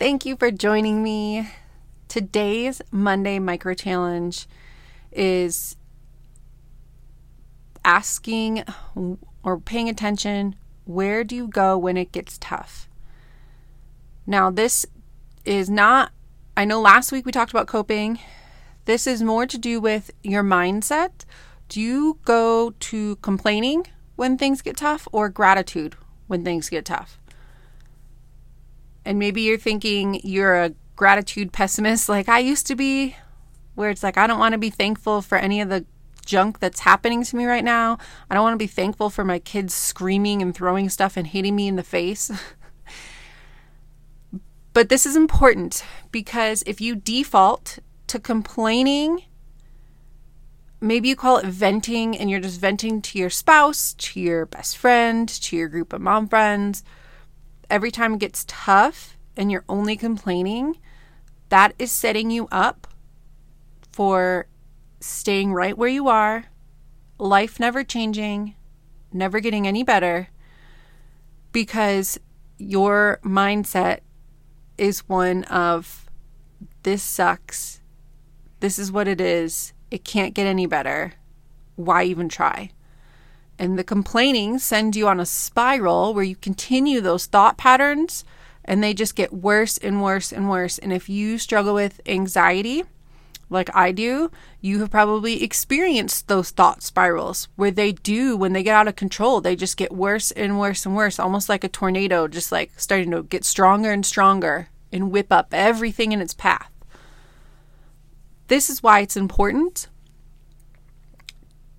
Thank you for joining me. Today's Monday Micro Challenge is asking or paying attention where do you go when it gets tough? Now, this is not, I know last week we talked about coping. This is more to do with your mindset. Do you go to complaining when things get tough or gratitude when things get tough. And maybe you're thinking you're a gratitude pessimist like I used to be, where it's like, I don't want to be thankful for any of the junk that's happening to me right now. I don't want to be thankful for my kids screaming and throwing stuff and hitting me in the face. but this is important because if you default to complaining maybe you call it venting and you're just venting to your spouse, to your best friend, to your group of mom friends. Every time it gets tough and you're only complaining, that is setting you up for staying right where you are, life never changing, never getting any better, because your mindset is one of this sucks, this is what it is, it can't get any better. Why even try? And the complaining sends you on a spiral where you continue those thought patterns and they just get worse and worse and worse. And if you struggle with anxiety, like I do, you have probably experienced those thought spirals where they do, when they get out of control, they just get worse and worse and worse, almost like a tornado, just like starting to get stronger and stronger and whip up everything in its path. This is why it's important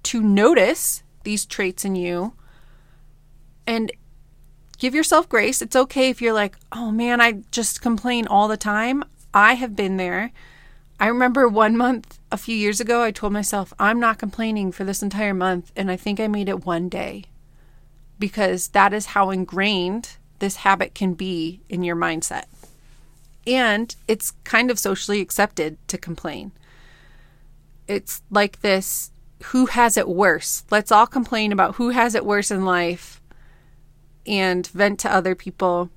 to notice these traits in you and give yourself grace. It's okay if you're like, oh man, I just complain all the time. I have been there. I remember one month a few years ago, I told myself, I'm not complaining for this entire month. And I think I made it one day because that is how ingrained this habit can be in your mindset. And it's kind of socially accepted to complain it's like this who has it worse? Let's all complain about who has it worse in life and vent to other people.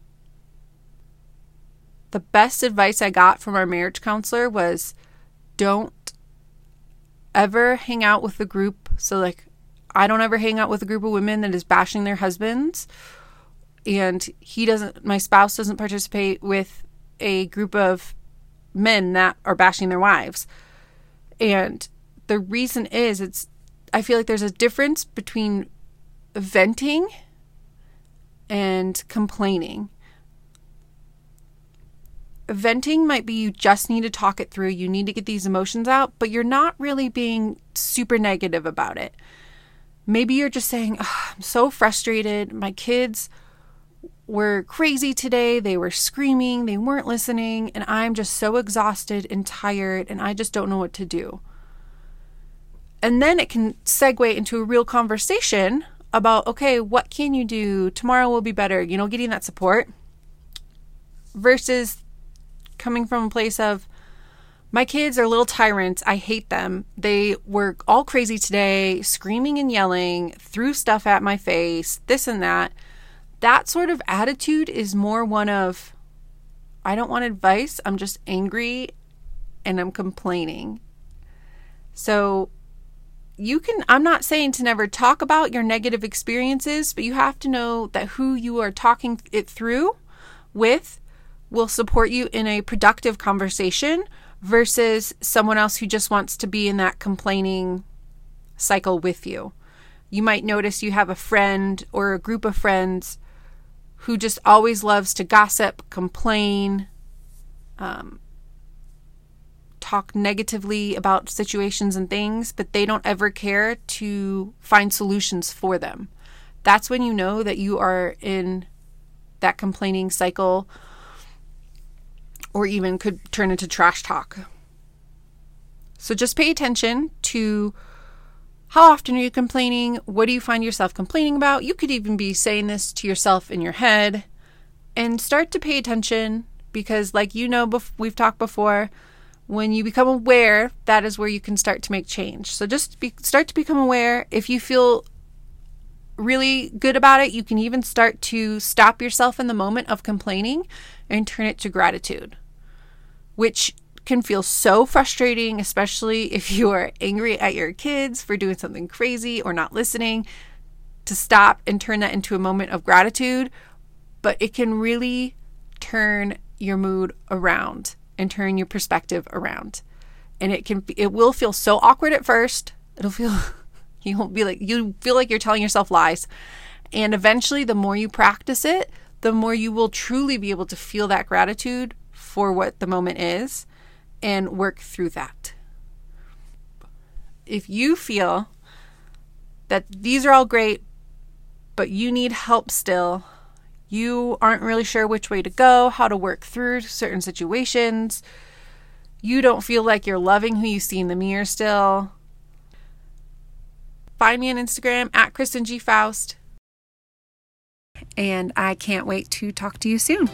The best advice I got from our marriage counselor was don't ever hang out with a group. So, like, I don't ever hang out with a group of women that is bashing their husbands. And he doesn't, my spouse doesn't participate with a group of men that are bashing their wives. And the reason is it's I feel like there's a difference between venting and complaining. Venting might be you just need to talk it through, you need to get these emotions out, but you're not really being super negative about it. Maybe you're just saying, oh, I'm so frustrated. My kids were crazy today. They were screaming, they weren't listening, and I'm just so exhausted and tired, and I just don't know what to do. And then it can segue into a real conversation about, okay, what can you do? Tomorrow will be better, you know, getting that support versus coming from a place of, my kids are little tyrants. I hate them. They were all crazy today, screaming and yelling, threw stuff at my face, this and that that sort of attitude is more one of, I don't want advice. I'm just angry and I'm complaining. So you can, I'm not saying to never talk about your negative experiences, but you have to know that who you are talking it through with will support you in a productive conversation versus someone else who just wants to be in that complaining cycle with you. You might notice you have a friend or a group of friends who just always loves to gossip, complain, um, talk negatively about situations and things, but they don't ever care to find solutions for them. That's when you know that you are in that complaining cycle or even could turn into trash talk. So just pay attention to how often are you complaining? What do you find yourself complaining about? You could even be saying this to yourself in your head and start to pay attention because, like you know, we've talked before, when you become aware, that is where you can start to make change. So just be, start to become aware. If you feel really good about it, you can even start to stop yourself in the moment of complaining and turn it to gratitude, which can feel so frustrating, especially if you are angry at your kids for doing something crazy or not listening, to stop and turn that into a moment of gratitude. But it can really turn your mood around and turn your perspective around. And it can it will feel so awkward at first. It'll feel you won't be like you feel like you're telling yourself lies. And eventually the more you practice it, the more you will truly be able to feel that gratitude for what the moment is and work through that. If you feel that these are all great, but you need help still, you aren't really sure which way to go, how to work through certain situations, you don't feel like you're loving who you see in the mirror still, find me on Instagram at Kristen G. Faust. And I can't wait to talk to you soon.